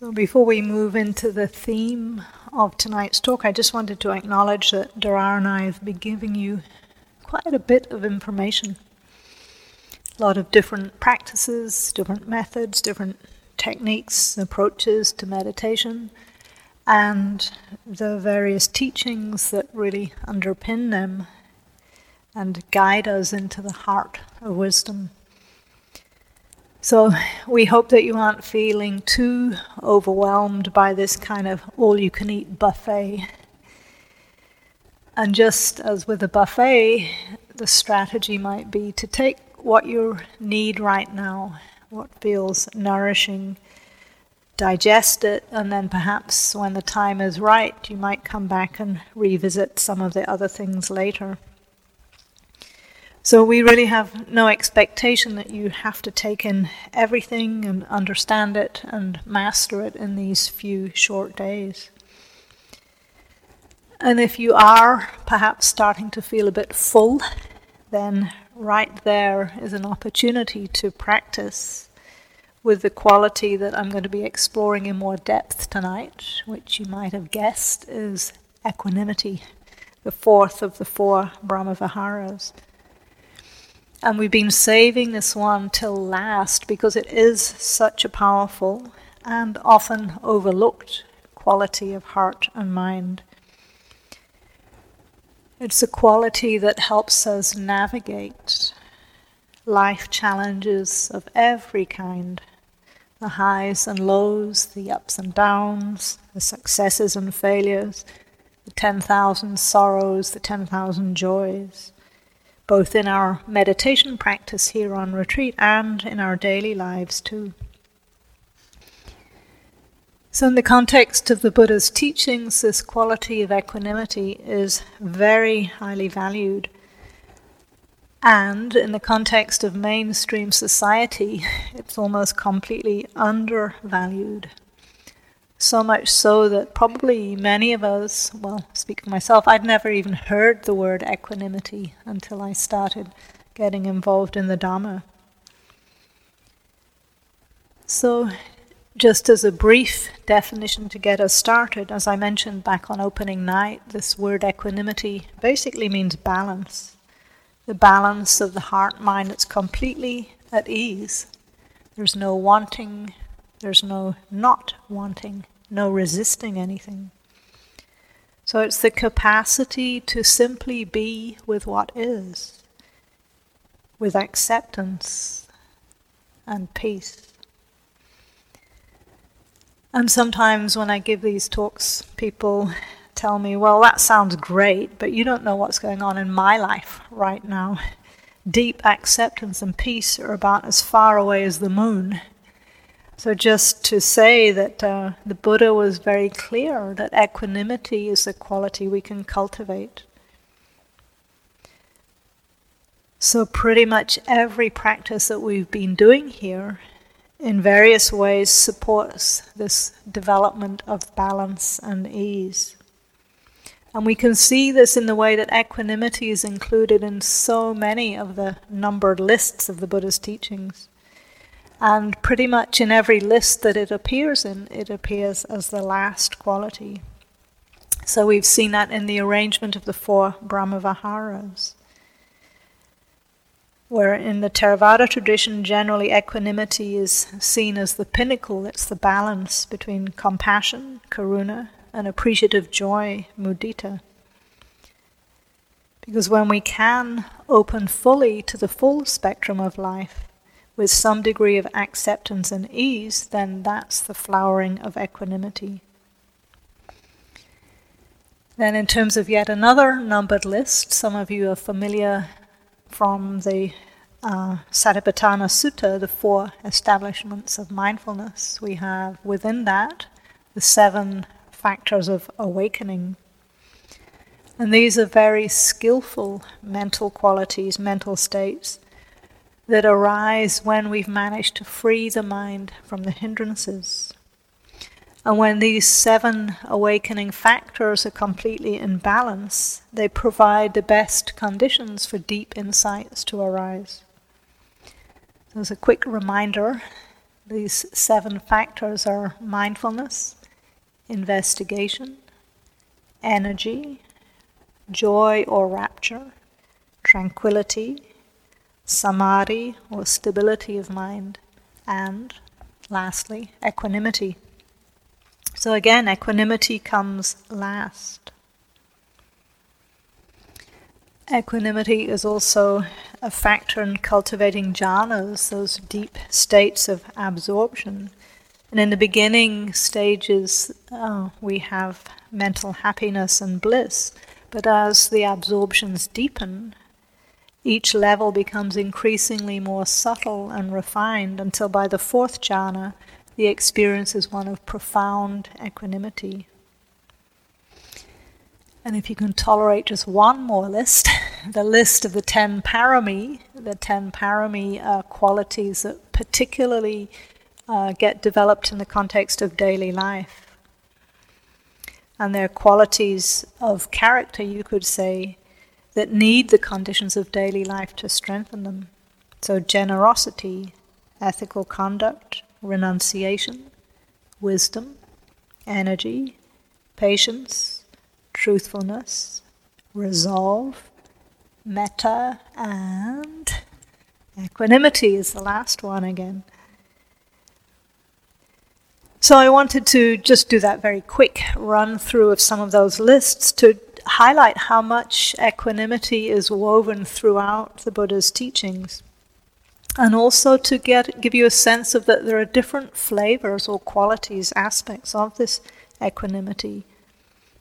So, before we move into the theme of tonight's talk, I just wanted to acknowledge that Dara and I have been giving you quite a bit of information. A lot of different practices, different methods, different techniques, approaches to meditation, and the various teachings that really underpin them and guide us into the heart of wisdom. So we hope that you aren't feeling too overwhelmed by this kind of all you can eat buffet. And just as with a buffet, the strategy might be to take what you need right now, what feels nourishing, digest it, and then perhaps when the time is right, you might come back and revisit some of the other things later. So we really have no expectation that you have to take in everything and understand it and master it in these few short days. And if you are perhaps starting to feel a bit full, then right there is an opportunity to practice with the quality that I'm going to be exploring in more depth tonight, which you might have guessed is equanimity, the fourth of the four Brahmaviharas. And we've been saving this one till last because it is such a powerful and often overlooked quality of heart and mind. It's a quality that helps us navigate life challenges of every kind the highs and lows, the ups and downs, the successes and failures, the 10,000 sorrows, the 10,000 joys both in our meditation practice here on retreat and in our daily lives too. So, in the context of the Buddha's teachings, this quality of equanimity is very highly valued. And in the context of mainstream society, it's almost completely undervalued. So much so that probably many of us, well, speak for myself, I'd never even heard the word equanimity until I started getting involved in the Dharma. So, just as a brief definition to get us started, as I mentioned back on opening night, this word equanimity basically means balance. The balance of the heart mind that's completely at ease. There's no wanting, there's no not wanting, no resisting anything. So it's the capacity to simply be with what is, with acceptance and peace. And sometimes when I give these talks, people tell me, well, that sounds great, but you don't know what's going on in my life right now. Deep acceptance and peace are about as far away as the moon. So, just to say that uh, the Buddha was very clear that equanimity is a quality we can cultivate. So, pretty much every practice that we've been doing here in various ways supports this development of balance and ease. And we can see this in the way that equanimity is included in so many of the numbered lists of the Buddha's teachings. And pretty much in every list that it appears in, it appears as the last quality. So we've seen that in the arrangement of the four Brahmaviharas. Where in the Theravada tradition, generally equanimity is seen as the pinnacle, it's the balance between compassion, karuna, and appreciative joy, mudita. Because when we can open fully to the full spectrum of life, with some degree of acceptance and ease, then that's the flowering of equanimity. Then, in terms of yet another numbered list, some of you are familiar from the uh, Satipatthana Sutta, the four establishments of mindfulness. We have within that the seven factors of awakening. And these are very skillful mental qualities, mental states that arise when we've managed to free the mind from the hindrances. And when these seven awakening factors are completely in balance, they provide the best conditions for deep insights to arise. As a quick reminder, These seven factors are mindfulness, investigation, energy, joy or rapture, tranquility, samadhi or stability of mind, and lastly, equanimity. So again, equanimity comes last. Equanimity is also a factor in cultivating jhanas, those deep states of absorption. And in the beginning stages, uh, we have mental happiness and bliss. But as the absorptions deepen, each level becomes increasingly more subtle and refined until by the fourth jhana, the experience is one of profound equanimity. And if you can tolerate just one more list, the list of the ten parami, the ten parami qualities that particularly uh, get developed in the context of daily life. And they're qualities of character, you could say, that need the conditions of daily life to strengthen them. So, generosity, ethical conduct, renunciation, wisdom, energy, patience, truthfulness, resolve, metta, and equanimity is the last one again. So I wanted to just do that very quick run through of some of those lists to highlight how much equanimity is woven throughout the Buddha's teachings. And also to get give you a sense of that there are different flavors or qualities, aspects of this equanimity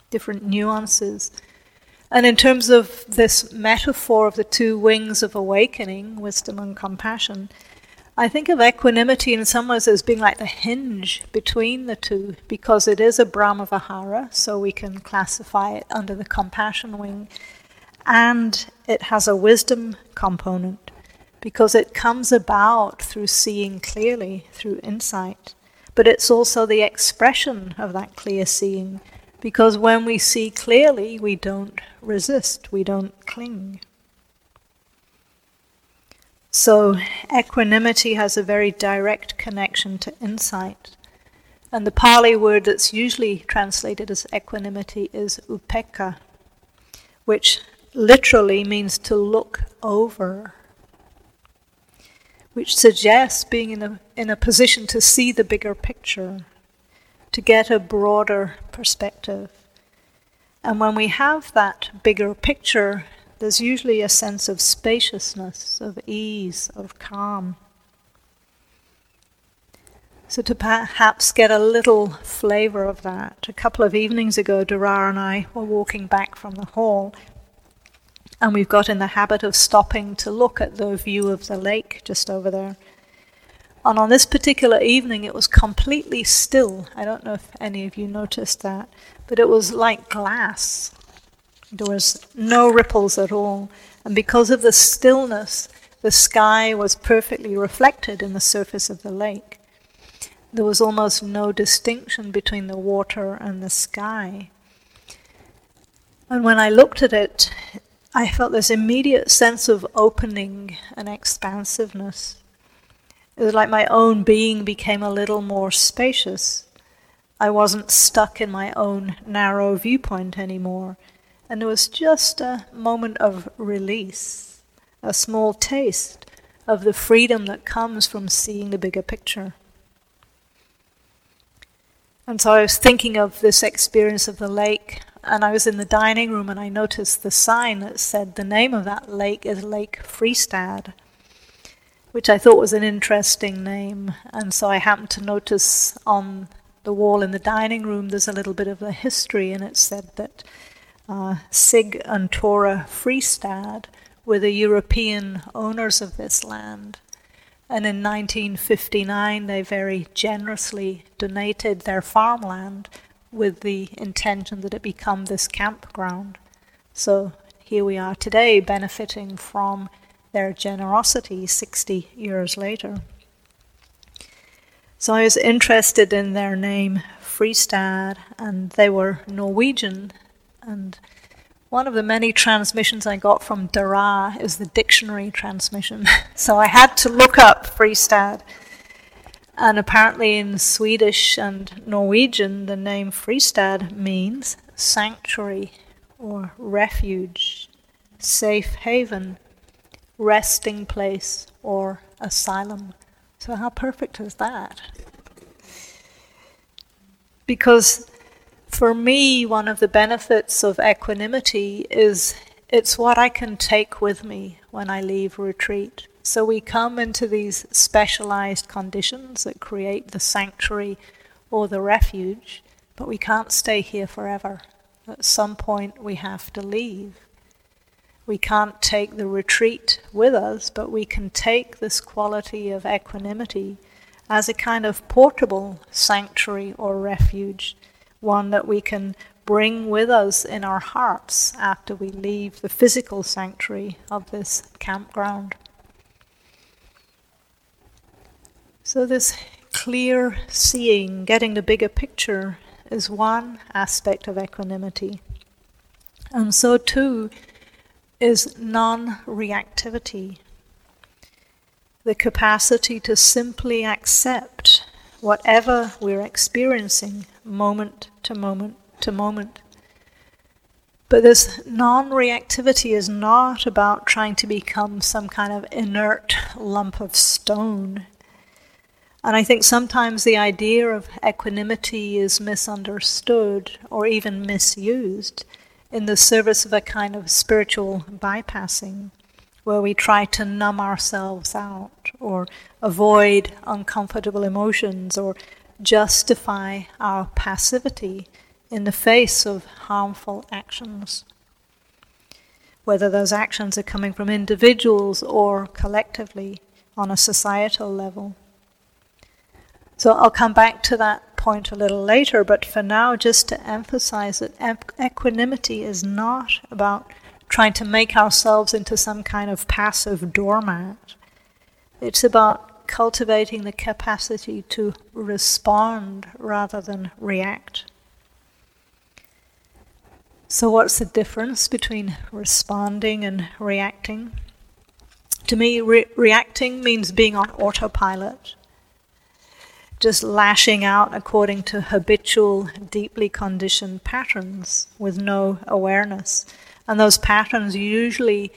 different nuances. And in terms of this metaphor of the two wings of awakening, wisdom and compassion, I think of equanimity in some ways as being like the hinge between the two, because it is a Brahmavihara, so we can classify it under the compassion wing, and it has a wisdom component, because it comes about through seeing clearly, through insight. But it's also the expression of that clear seeing because when we see clearly, we don't resist, we don't cling. So, equanimity has a very direct connection to insight. And the Pali word that's usually translated as equanimity is upekkha, which literally means to look over, which suggests being in a, in a position to see the bigger picture to get a broader perspective. And when we have that bigger picture, there's usually a sense of spaciousness, of ease, of calm. So, to perhaps get a little flavor of that, a couple of evenings ago, Dara and I were walking back from the hall, and we've got in the habit of stopping to look at the view of the lake just over there. And on this particular evening, it was completely still. I don't know if any of you noticed that, but it was like glass. There was no ripples at all. And because of the stillness, the sky was perfectly reflected in the surface of the lake. There was almost no distinction between the water and the sky. And when I looked at it, I felt this immediate sense of opening and expansiveness. It was like my own being became a little more spacious. I wasn't stuck in my own narrow viewpoint anymore. And it was just a moment of release, a small taste of the freedom that comes from seeing the bigger picture. And so I was thinking of this experience of the lake, and I was in the dining room and I noticed the sign that said the name of that lake is Lake Fristad, which I thought was an interesting name. And so I happened to notice on the wall in the dining room there's a little bit of a history, and it said that uh, Sig and Tora Fristad were the European owners of this land. And in 1959, they very generously donated their farmland with the intention that it become this campground. So here we are today, benefiting from their generosity 60 years later. So I was interested in their name, Fristad, and they were Norwegian. And one of the many transmissions I got from Dara is the dictionary transmission. so I had to look up Fristad. And apparently, in Swedish and Norwegian, the name Fristad means sanctuary or refuge, safe haven, resting place, or asylum. So, how perfect is that? Because for me, one of the benefits of equanimity is it's what I can take with me when I leave retreat. So we come into these specialized conditions that create the sanctuary or the refuge, but we can't stay here forever. At some point, we have to leave. We can't take the retreat with us, but we can take this quality of equanimity as a kind of portable sanctuary or refuge, one that we can bring with us in our hearts after we leave the physical sanctuary of this campground. So, this clear seeing, getting the bigger picture, is one aspect of equanimity. And so, too, is non reactivity the capacity to simply accept whatever we're experiencing moment to moment to moment. But this non reactivity is not about trying to become some kind of inert lump of stone. And I think sometimes the idea of equanimity is misunderstood or even misused in the service of a kind of spiritual bypassing, where we try to numb ourselves out or avoid uncomfortable emotions or justify our passivity in the face of harmful actions. Whether those actions are coming from individuals or collectively on a societal level. So I'll come back to that point a little later, but for now, just to emphasize that equanimity is not about trying to make ourselves into some kind of passive doormat. It's about cultivating the capacity to respond rather than react. So, what's the difference between responding and reacting? To me, re- reacting means being on autopilot just lashing out according to habitual, deeply conditioned patterns with no awareness. And those patterns usually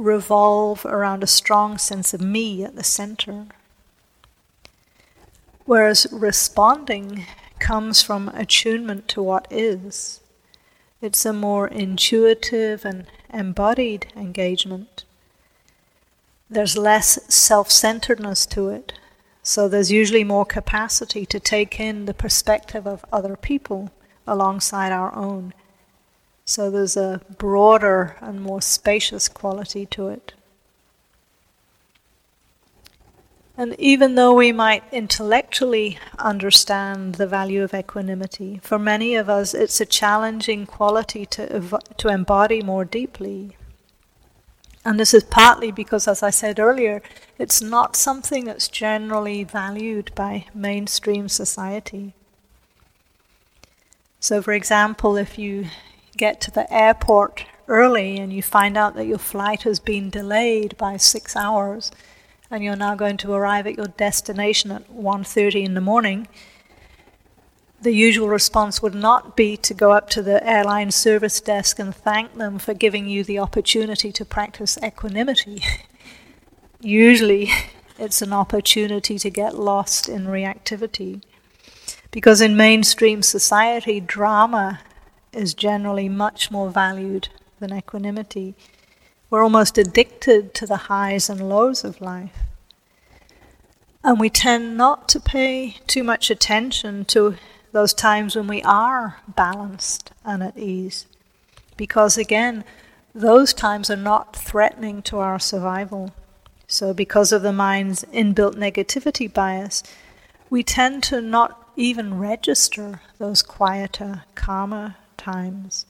revolve around a strong sense of me at the center. Whereas responding comes from attunement to what is. It's a more intuitive and embodied engagement. There's less self centeredness to it, so there's usually more capacity to take in the perspective of other people alongside our own. So there's a broader and more spacious quality to it. And even though we might intellectually understand the value of equanimity, for many of us it's a challenging quality to, ev- to embody more deeply. And this is partly because, as I said earlier, it's not something that's generally valued by mainstream society. So, for example, if you get to the airport early and you find out that your flight has been delayed by six hours and you're now going to arrive at your destination at 1.30 in the morning, the usual response would not be to go up to the airline service desk and thank them for giving you the opportunity to practice equanimity. Usually, it's an opportunity to get lost in reactivity. Because in mainstream society, drama is generally much more valued than equanimity. We're almost addicted to the highs and lows of life. And we tend not to pay too much attention to those times when we are balanced and at ease. Because again, those times are not threatening to our survival. So, because of the mind's inbuilt negativity bias, we tend to not even register those quieter, calmer times.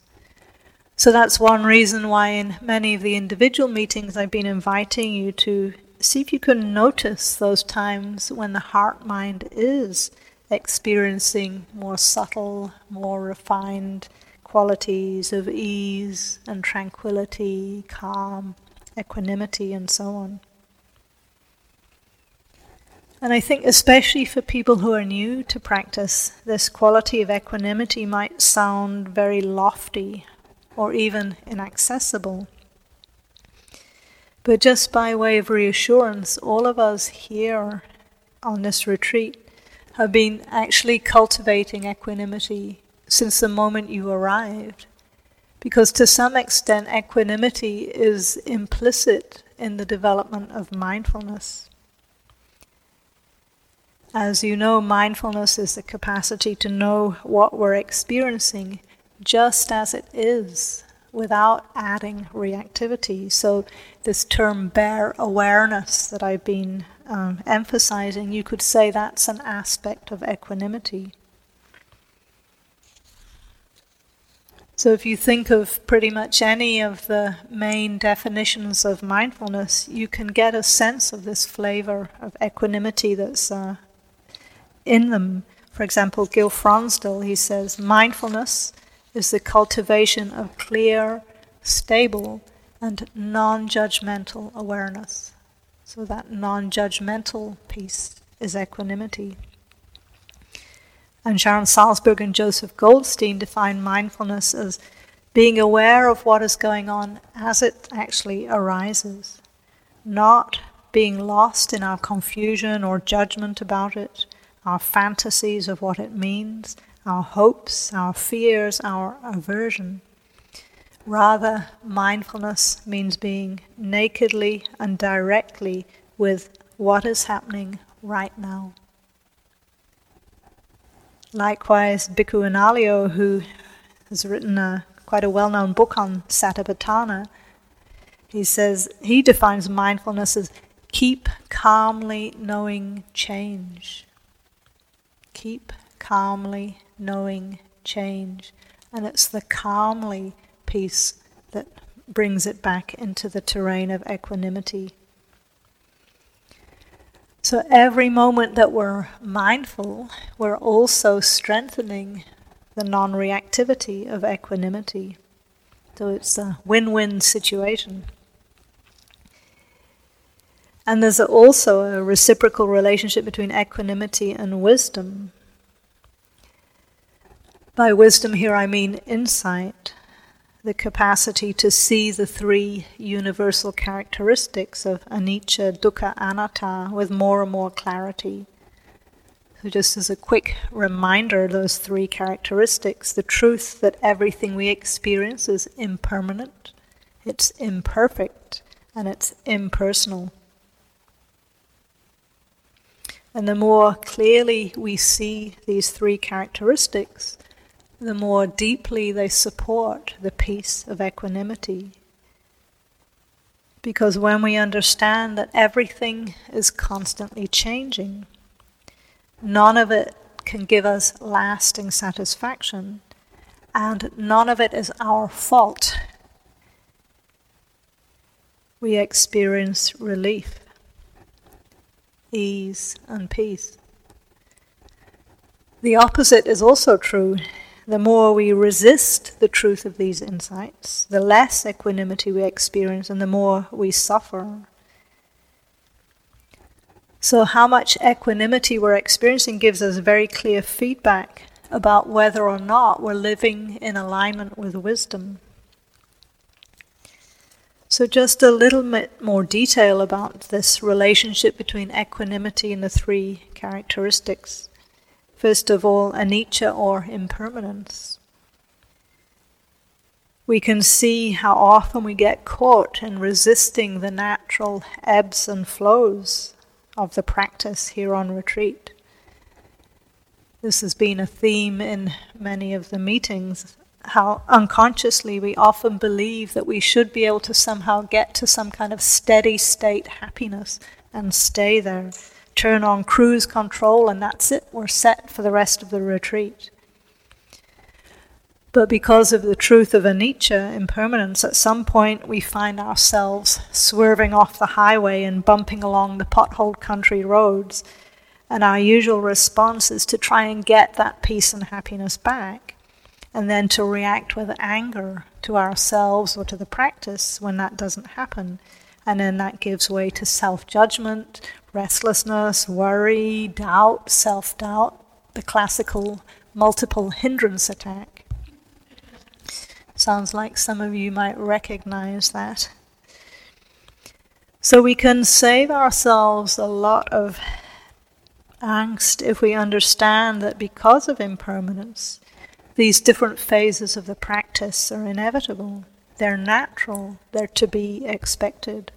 So, that's one reason why, in many of the individual meetings, I've been inviting you to see if you can notice those times when the heart mind is experiencing more subtle, more refined qualities of ease and tranquility, calm, equanimity, and so on. And I think, especially for people who are new to practice, this quality of equanimity might sound very lofty or even inaccessible. But just by way of reassurance, all of us here on this retreat have been actually cultivating equanimity since the moment you arrived. Because to some extent, equanimity is implicit in the development of mindfulness. As you know, mindfulness is the capacity to know what we're experiencing just as it is without adding reactivity. So, this term bare awareness that I've been um, emphasizing, you could say that's an aspect of equanimity. So, if you think of pretty much any of the main definitions of mindfulness, you can get a sense of this flavor of equanimity that's uh, in them. For example, Gil Fronsdal, he says, mindfulness is the cultivation of clear, stable, and non judgmental awareness. So, that non judgmental piece is equanimity. And Sharon Salzberg and Joseph Goldstein define mindfulness as being aware of what is going on as it actually arises, not being lost in our confusion or judgment about it, our fantasies of what it means, our hopes, our fears, our aversion. Rather, mindfulness means being nakedly and directly with what is happening right now. Likewise, Bhikkhu Analayo, who has written a, quite a well known book on Satipatthana, he says he defines mindfulness as keep calmly knowing change. Keep calmly knowing change. And it's the calmly piece that brings it back into the terrain of equanimity. So every moment that we're mindful, we're also strengthening the non reactivity of equanimity. So it's a win win situation. And there's also a reciprocal relationship between equanimity and wisdom. By wisdom, here I mean insight, the capacity to see the three universal characteristics of anicca, dukkha, anatta with more and more clarity. So, just as a quick reminder, those three characteristics the truth that everything we experience is impermanent, it's imperfect, and it's impersonal. And the more clearly we see these three characteristics, the more deeply they support the peace of equanimity. Because when we understand that everything is constantly changing, none of it can give us lasting satisfaction, and none of it is our fault. We experience relief, ease, and peace. The opposite is also true the more we resist the truth of these insights, the less equanimity we experience and the more we suffer. So, how much equanimity we're experiencing gives us very clear feedback about whether or not we're living in alignment with wisdom. So, just a little bit more detail about this relationship between equanimity and the three characteristics. First of all, anicca or impermanence. We can see how often we get caught in resisting the natural ebbs and flows of the practice here on retreat. This has been a theme in many of the meetings how unconsciously we often believe that we should be able to somehow get to some kind of steady state happiness and stay there turn on cruise control, and that's it. We're set for the rest of the retreat. But because of the truth of anicca, impermanence, at some point we find ourselves swerving off the highway and bumping along the potholed country roads. And our usual response is to try and get that peace and happiness back, and then to react with anger to ourselves or to the practice when that doesn't happen And then that gives way to self judgment, restlessness, worry, doubt, self doubt, the classical multiple hindrance attack. Sounds like some of you might recognize that. So we can save ourselves a lot of angst if we understand that because of impermanence, these different phases of the practice are inevitable, they're natural, they're to be expected.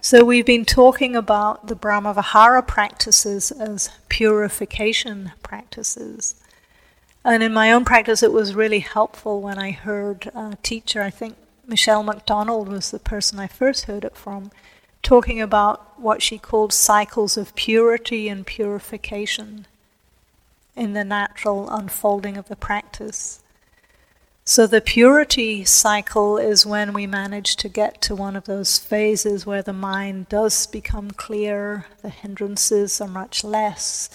So, we've been talking about the Brahmavihara practices as purification practices. And in my own practice, it was really helpful when I heard a teacher, I think Michelle McDonald was the person I first heard it from, talking about what she called cycles of purity and purification in the natural unfolding of the practice. So, the purity cycle is when we manage to get to one of those phases where the mind does become clear, the hindrances are much less,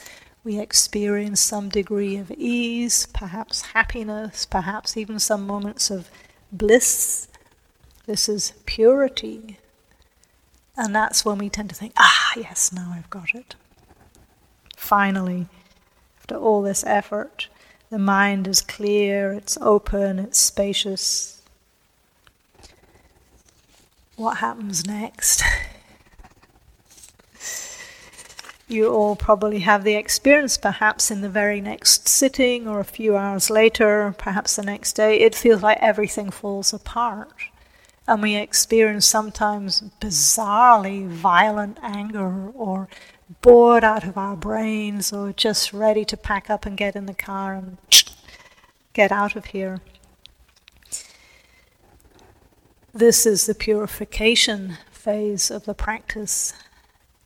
we experience some degree of ease, perhaps happiness, perhaps even some moments of bliss. This is purity. And that's when we tend to think, ah, yes, now I've got it. Finally, after all this effort, the mind is clear, it's open, it's spacious. What happens next? you all probably have the experience, perhaps in the very next sitting or a few hours later, perhaps the next day, it feels like everything falls apart. And we experience sometimes bizarrely violent anger or bored out of our brains or just ready to pack up and get in the car and get out of here. This is the purification phase of the practice.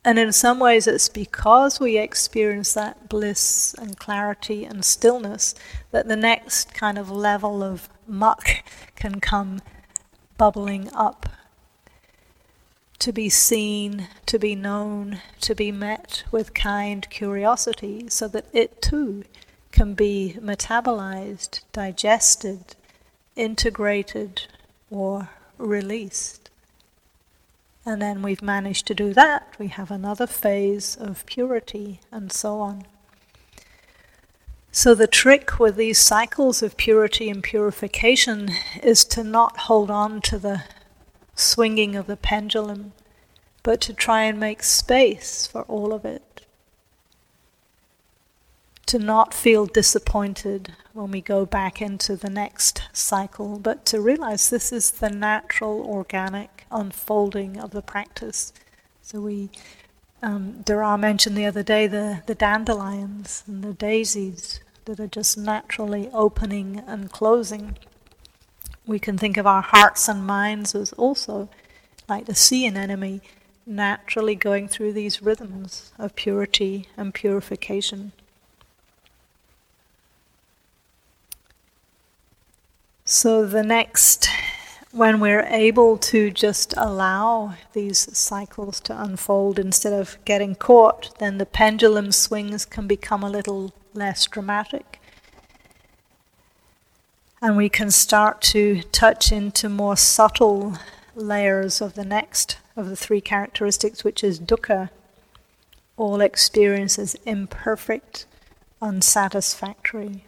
And in some ways, it's because we experience that bliss and clarity and stillness that the next kind of level of muck can come bubbling up to be seen, to be known, to be met with kind curiosity, so that it too can be metabolized, digested, integrated, or released. And then we've managed to do that, we have another phase of purity, and so on. So, the trick with these cycles of purity and purification is to not hold on to the swinging of the pendulum, but to try and make space for all of it. To not feel disappointed when we go back into the next cycle, but to realize this is the natural, organic unfolding of the practice. So we, um, Dara mentioned the other day the, the dandelions and the daisies that are just naturally opening and closing. We can think of our hearts and minds as also like the sea anemone, naturally going through these rhythms of purity and purification. So, the next, when we're able to just allow these cycles to unfold instead of getting caught, then the pendulum swings can become a little less dramatic and we can start to touch into more subtle layers of the next of the three characteristics, which is dukkha. All experience is imperfect, unsatisfactory.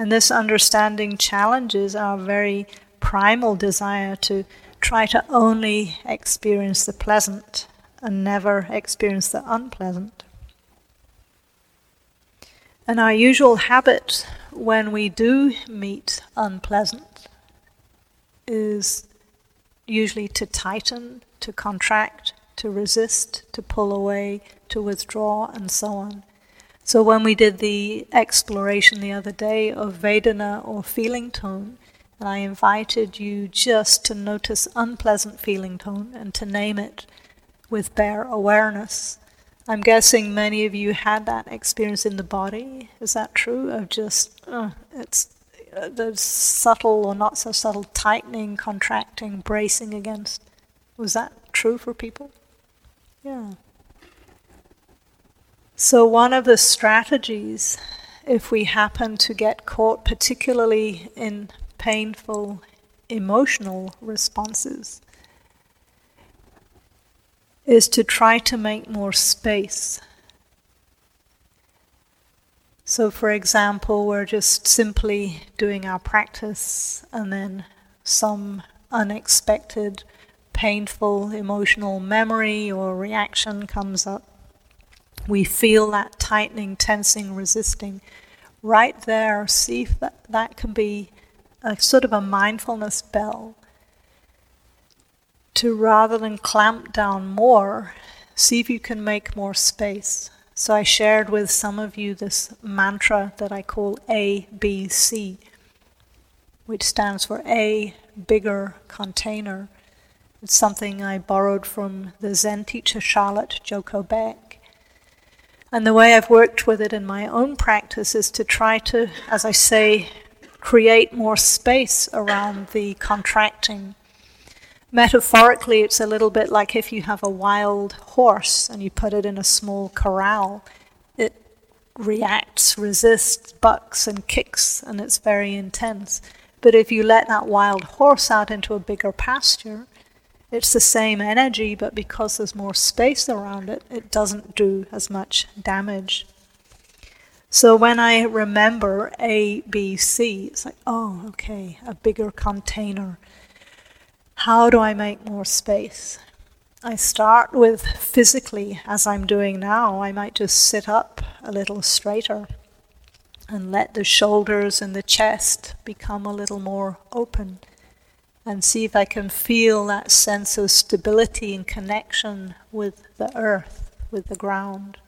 And this understanding challenges our very primal desire to try to only experience the pleasant and never experience the unpleasant. And our usual habit when we do meet unpleasant is usually to tighten, to contract, to resist, to pull away, to withdraw, and so on. So when we did the exploration the other day of Vedana or feeling tone, and I invited you just to notice unpleasant feeling tone and to name it with bare awareness. I'm guessing many of you had that experience in the body. Is that true? Of just, uh, it's uh, the subtle or not so subtle tightening, contracting, bracing against. Was that true for people? Yeah. So, one of the strategies, if we happen to get caught, particularly in painful, emotional responses is to try to make more space. So, for example, we're just simply doing our practice, and then some unexpected, painful emotional memory or reaction comes up. We feel that tightening, tensing, resisting. Right there, see if that, that can be a sort of a mindfulness bell to rather than clamp down more, see if you can make more space. So I shared with some of you this mantra that I call ABC, which stands for A, bigger container. It's something I borrowed from the Zen teacher Charlotte Joko Beck. And the way I've worked with it in my own practice is to try to, as I say, create more space around the contracting. Metaphorically, it's a little bit like if you have a wild horse and you put it in a small corral. It reacts, resists, bucks, and kicks, and it's very intense. But if you let that wild horse out into a bigger pasture, it's the same energy, but because there's more space around it, it doesn't do as much damage. So when I remember A, B, C, it's like, oh, okay, a bigger container. How do I make more space? I start with physically, as I'm doing now. I might just sit up a little straighter and let the shoulders and the chest become a little more open and see if I can feel that sense of stability and connection with the earth, with the ground.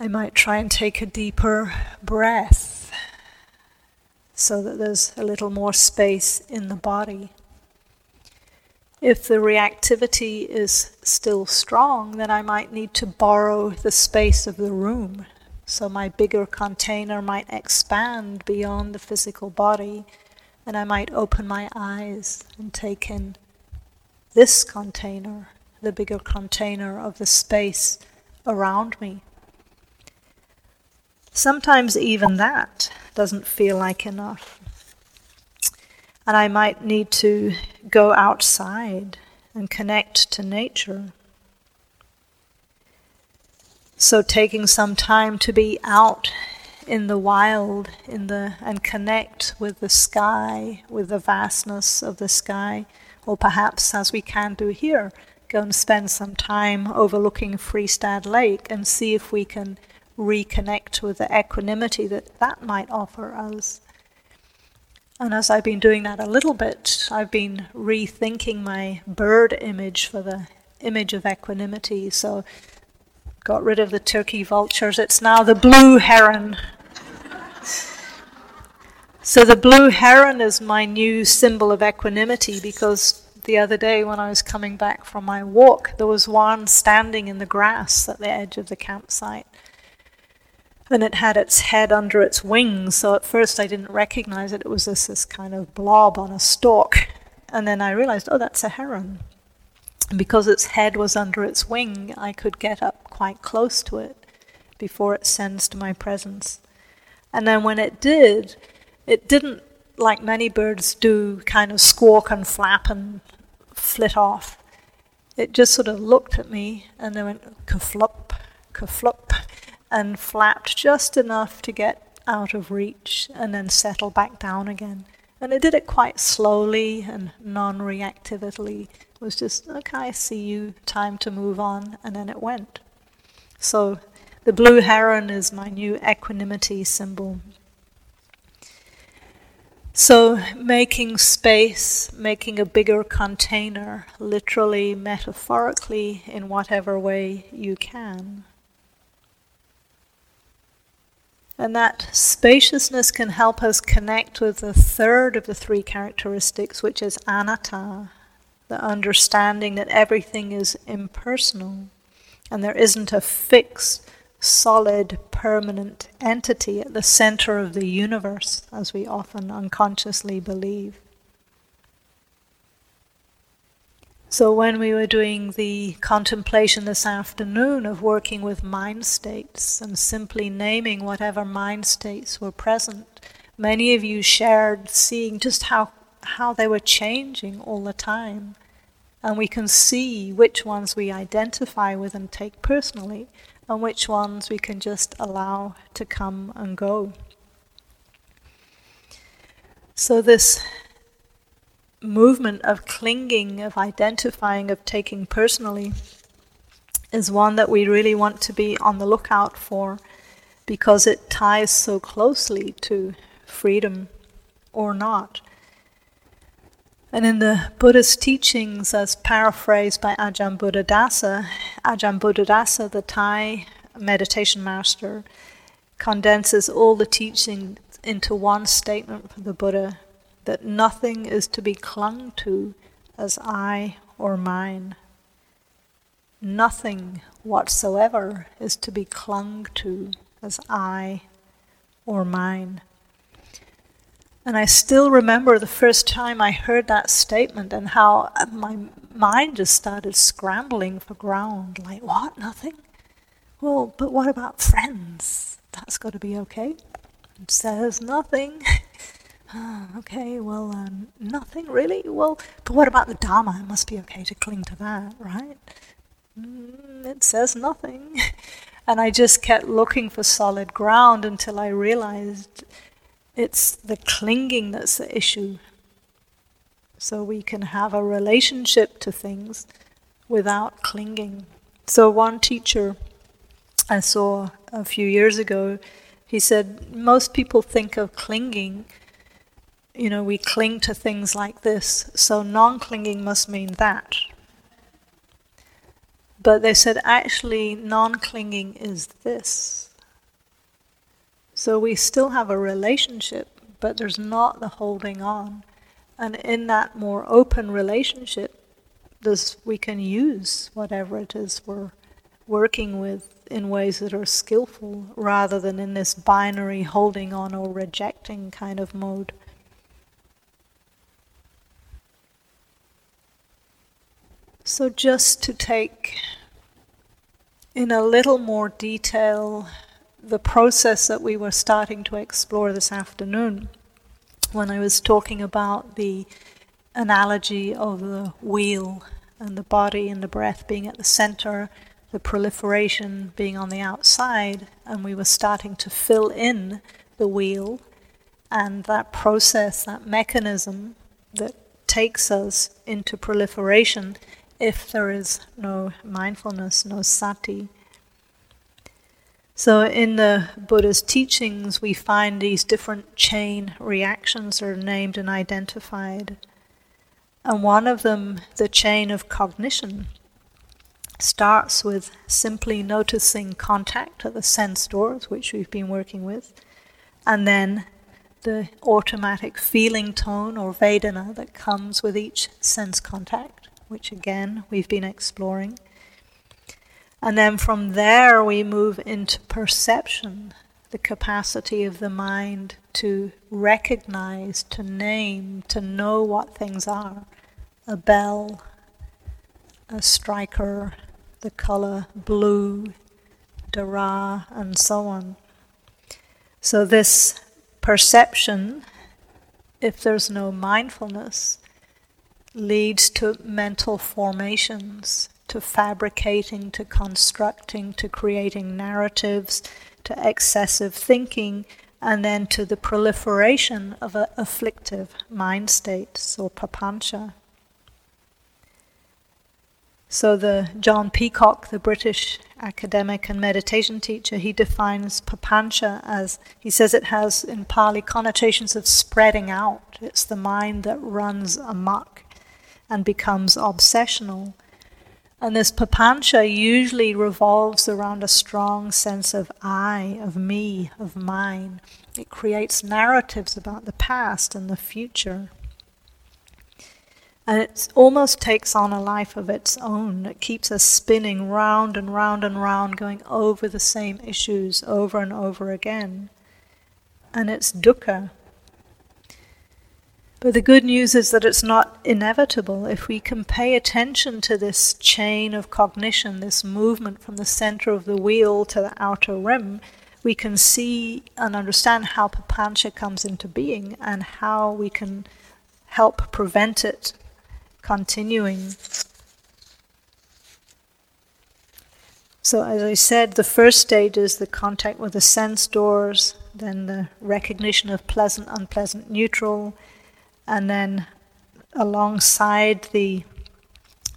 I might try and take a deeper breath so that there's a little more space in the body. If the reactivity is still strong, then I might need to borrow the space of the room. So my bigger container might expand beyond the physical body, and I might open my eyes and take in this container, the bigger container of the space around me. Sometimes even that doesn't feel like enough. And I might need to go outside and connect to nature. So taking some time to be out in the wild in the and connect with the sky, with the vastness of the sky, or perhaps as we can do here, go and spend some time overlooking Fristad Lake and see if we can reconnect with the equanimity that that might offer us. And as I've been doing that a little bit, I've been rethinking my bird image for the image of equanimity. So, got rid of the turkey vultures. It's now the blue heron. So, the blue heron is my new symbol of equanimity because the other day when I was coming back from my walk, there was one standing in the grass at the edge of the campsite and it had its head under its wings. So at first I didn't recognize it. It was this, this kind of blob on a stalk. And then I realized, oh, that's a heron. And because its head was under its wing, I could get up quite close to it before it sensed my presence. And then when it did, it didn't, like many birds do, kind of squawk and flap and flit off. It just sort of looked at me and then went kaflup, kaflup, and flapped just enough to get out of reach and then settle back down again. And it did it quite slowly and non reactively. It was just, okay, I see you, time to move on, and then it went. So the blue heron is my new equanimity symbol. So, making space, making a bigger container, literally, metaphorically, in whatever way you can. And that spaciousness can help us connect with the third of the three characteristics, which is anatta, the understanding that everything is impersonal and there isn't a fixed, solid, permanent entity at the center of the universe, as we often unconsciously believe. So, when we were doing the contemplation this afternoon of working with mind states and simply naming whatever mind states were present, many of you shared seeing just how, how they were changing all the time. And we can see which ones we identify with and take personally, and which ones we can just allow to come and go. So, this movement of clinging, of identifying, of taking personally is one that we really want to be on the lookout for because it ties so closely to freedom or not. And in the Buddha's teachings, as paraphrased by Ajahn Buddhadasa, Ajahn Buddhadasa, the Thai meditation master, condenses all the teaching into one statement from the Buddha that nothing is to be clung to as I or mine. Nothing whatsoever is to be clung to as I or mine. And I still remember the first time I heard that statement and how my mind just started scrambling for ground. Like, what? Nothing? Well, but what about friends? That's got to be okay. It says nothing. okay, well, um, nothing really. Well, but what about the Dharma? It must be okay to cling to that, right? Mm, it says nothing. and I just kept looking for solid ground until I realized it's the clinging that's the issue. So we can have a relationship to things without clinging. So, one teacher I saw a few years ago, he said, Most people think of clinging, you know, we cling to things like this, so non clinging must mean that. But they said, actually, non clinging is this. So we still have a relationship, but there's not the holding on. And in that more open relationship, this, we can use whatever it is we're working with in ways that are skillful rather than in this binary holding on or rejecting kind of mode. So, just to take in a little more detail the process that we were starting to explore this afternoon when I was talking about the analogy of the wheel and the body and the breath being at the center, the proliferation being on the outside, and we were starting to fill in the wheel and that process, that mechanism that takes us into proliferation if there is no mindfulness, no sati. So, in the Buddha's teachings, we find these different chain reactions are named and identified. And one of them, the chain of cognition, starts with simply noticing contact at the sense doors, which we've been working with, and then the automatic feeling tone or vedana that comes with each sense contact, which again we've been exploring. And then from there, we move into perception, the capacity of the mind to recognize, to name, to know what things are a bell, a striker, the color blue, Dara, and so on. So, this perception, if there's no mindfulness, leads to mental formations to fabricating, to constructing, to creating narratives, to excessive thinking, and then to the proliferation of afflictive mind states or papancha. So the John Peacock, the British academic and meditation teacher, he defines papancha as he says it has in Pali connotations of spreading out. It's the mind that runs amok and becomes obsessional. And this papancha usually revolves around a strong sense of I, of me, of mine. It creates narratives about the past and the future. And it almost takes on a life of its own. It keeps us spinning round and round and round, going over the same issues over and over again. And it's dukkha, but the good news is that it's not inevitable. If we can pay attention to this chain of cognition, this movement from the center of the wheel to the outer rim, we can see and understand how papancha comes into being and how we can help prevent it continuing. So, as I said, the first stage is the contact with the sense doors, then the recognition of pleasant, unpleasant, neutral, and then alongside the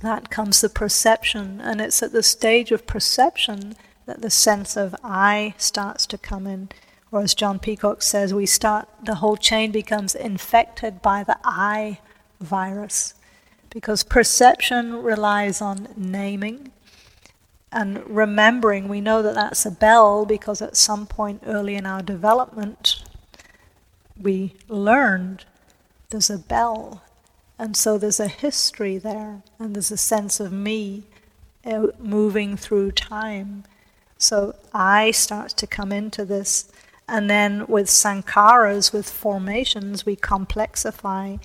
that comes the perception, and it's at the stage of perception that the sense of I starts to come in. Or as John Peacock says, we start the whole chain becomes infected by the I virus. Because perception relies on naming and remembering. We know that that's a bell because at some point early in our development, we learned there's a bell and so there's a history there, and there's a sense of me uh, moving through time. So I starts to come into this. And then with sankharas, with formations, we complexify,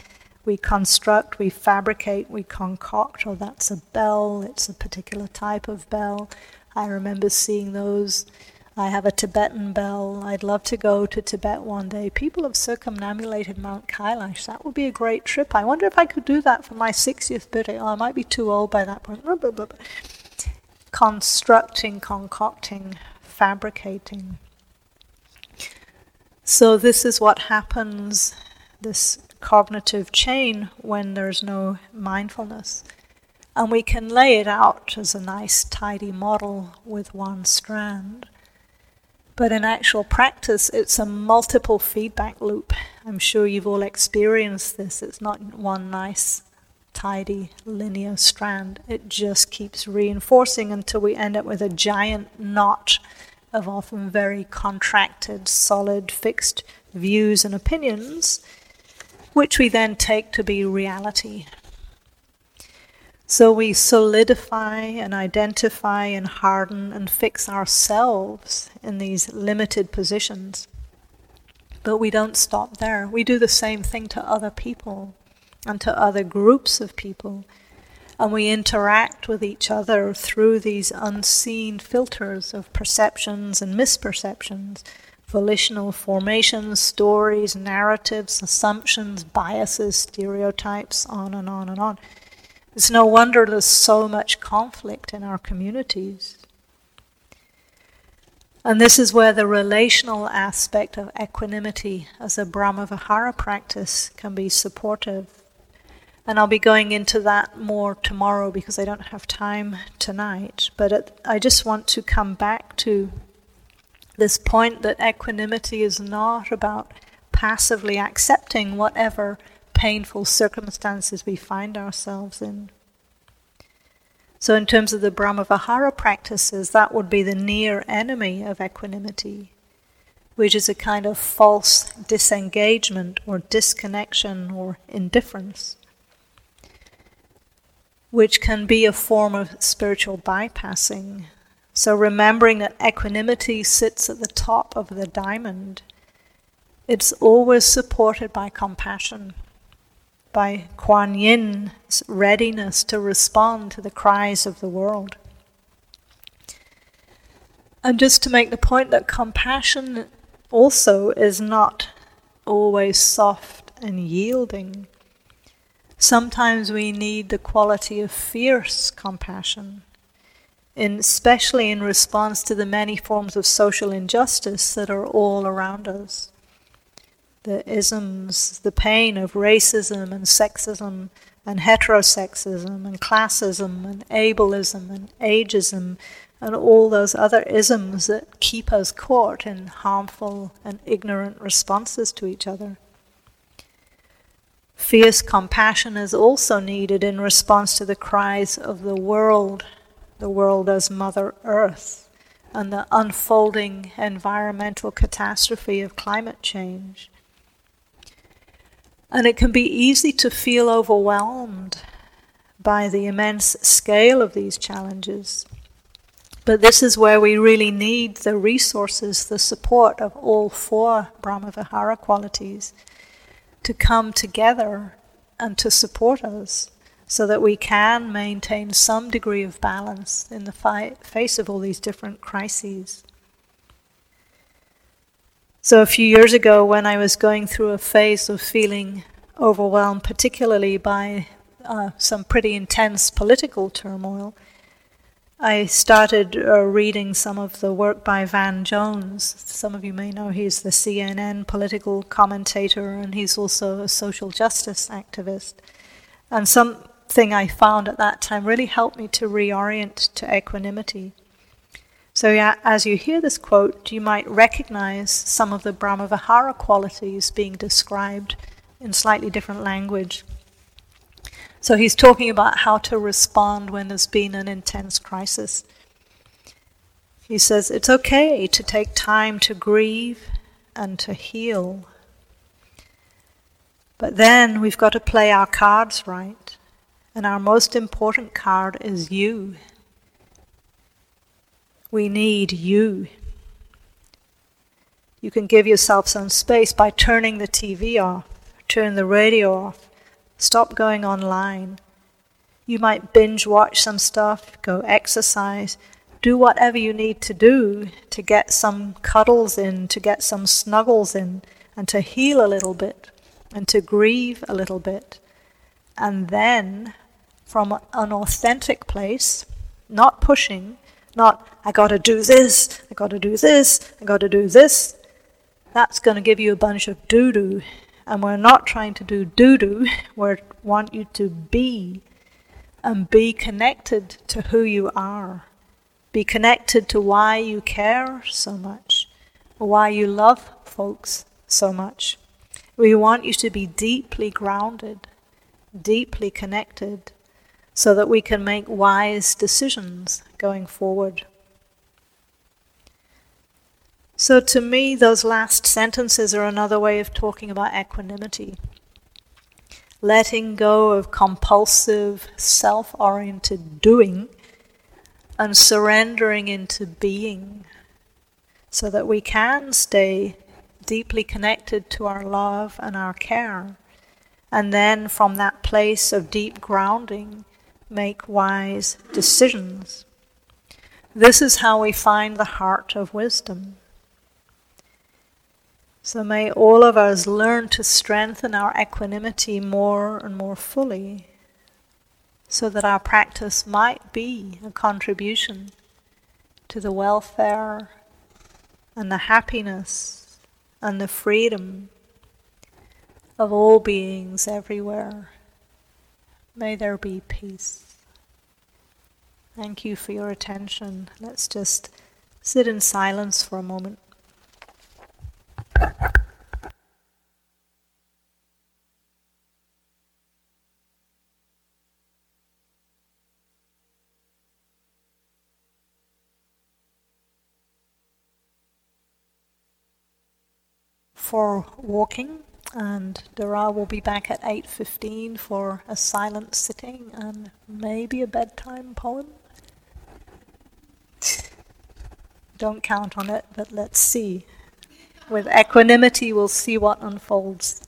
we construct, we fabricate, we concoct. Oh, that's a bell, it's a particular type of bell. I remember seeing those I have a Tibetan bell. I'd love to go to Tibet one day. People have circumambulated Mount Kailash. That would be a great trip. I wonder if I could do that for my 60th birthday. Oh, I might be too old by that point. Constructing, concocting, fabricating. So, this is what happens, this cognitive chain, when there's no mindfulness. And we can lay it out as a nice, tidy model with one strand. But in actual practice, it's a multiple feedback loop. I'm sure you've all experienced this. It's not one nice, tidy, linear strand. It just keeps reinforcing until we end up with a giant knot of often very contracted, solid, fixed views and opinions, which we then take to be reality so we solidify and identify and harden and fix ourselves in these limited positions. But we don't stop there. We do the same thing to other people and to other groups of people. And we interact with each other through these unseen filters of perceptions and misperceptions, volitional formations, stories, narratives, assumptions, biases, stereotypes, on and on and on. It's no wonder there's so much conflict in our communities. And this is where the relational aspect of equanimity as a Brahmavihara practice can be supportive. And I'll be going into that more tomorrow because I don't have time tonight. But it, I just want to come back to this point that equanimity is not about passively accepting whatever painful circumstances we find ourselves in. So, in terms of the Brahmavihara practices, that would be the near enemy of equanimity, which is a kind of false disengagement or disconnection or indifference, which can be a form of spiritual bypassing. So, remembering that equanimity sits at the top of the diamond, it's always supported by compassion by Kuan Yin's readiness to respond to the cries of the world. And just to make the point that compassion also is not always soft and yielding. Sometimes we need the quality of fierce compassion, in, especially in response to the many forms of social injustice that are all around us the isms, the pain of racism and sexism and heterosexism and classism and ableism and ageism and all those other isms that keep us caught in harmful and ignorant responses to each other. Fierce compassion is also needed in response to the cries of the world, the world as Mother Earth, and the unfolding environmental catastrophe of climate change. And it can be easy to feel overwhelmed by the immense scale of these challenges. But this is where we really need the resources, the support of all four Brahmavihara qualities to come together and to support us so that we can maintain some degree of balance in the fi- face of all these different crises. So, a few years ago, when I was going through a phase of feeling overwhelmed, particularly by uh, some pretty intense political turmoil, I started uh, reading some of the work by Van Jones. Some of you may know he's the CNN political commentator and he's also a social justice activist. And something I found at that time really helped me to reorient to equanimity. So, as you hear this quote, you might recognize some of the Brahmavihara qualities being described in slightly different language. So he's talking about how to respond when there's been an intense crisis. He says it's okay to take time to grieve and to heal. But then we've got to play our cards right. And our most important card is you. We need you. You can give yourself some space by turning the TV off, turn the radio off, Stop going online. You might binge watch some stuff, go exercise, do whatever you need to do to get some cuddles in, to get some snuggles in, and to heal a little bit, and to grieve a little bit. And then, from an authentic place, not pushing, not, I gotta do this, I gotta do this, I gotta do this, that's to give you a bunch of doo doo and we're not trying to do doo doo, we want you to be and be connected to who you are. Be connected to why you care so much, why you love folks so much. We want you to be deeply grounded, deeply connected, so that we can make wise decisions going forward. So, to me, those last sentences are another way of talking about equanimity. Letting go of compulsive, self oriented doing and surrendering into being so that we can stay deeply connected to our love and our care. And then, from that place of deep grounding, make wise decisions. This is how we find the heart of wisdom. So may all of us learn to strengthen our equanimity more and more fully so that our practice might be a contribution to the welfare and the happiness and the freedom of all beings everywhere. May there be peace. Thank you for your attention. Let's just sit in silence for a moment. For walking, and Dara will be back at 8.15 for a silent sitting and maybe a bedtime poem. Don't count on it, but let's see. With equanimity, we'll see what unfolds.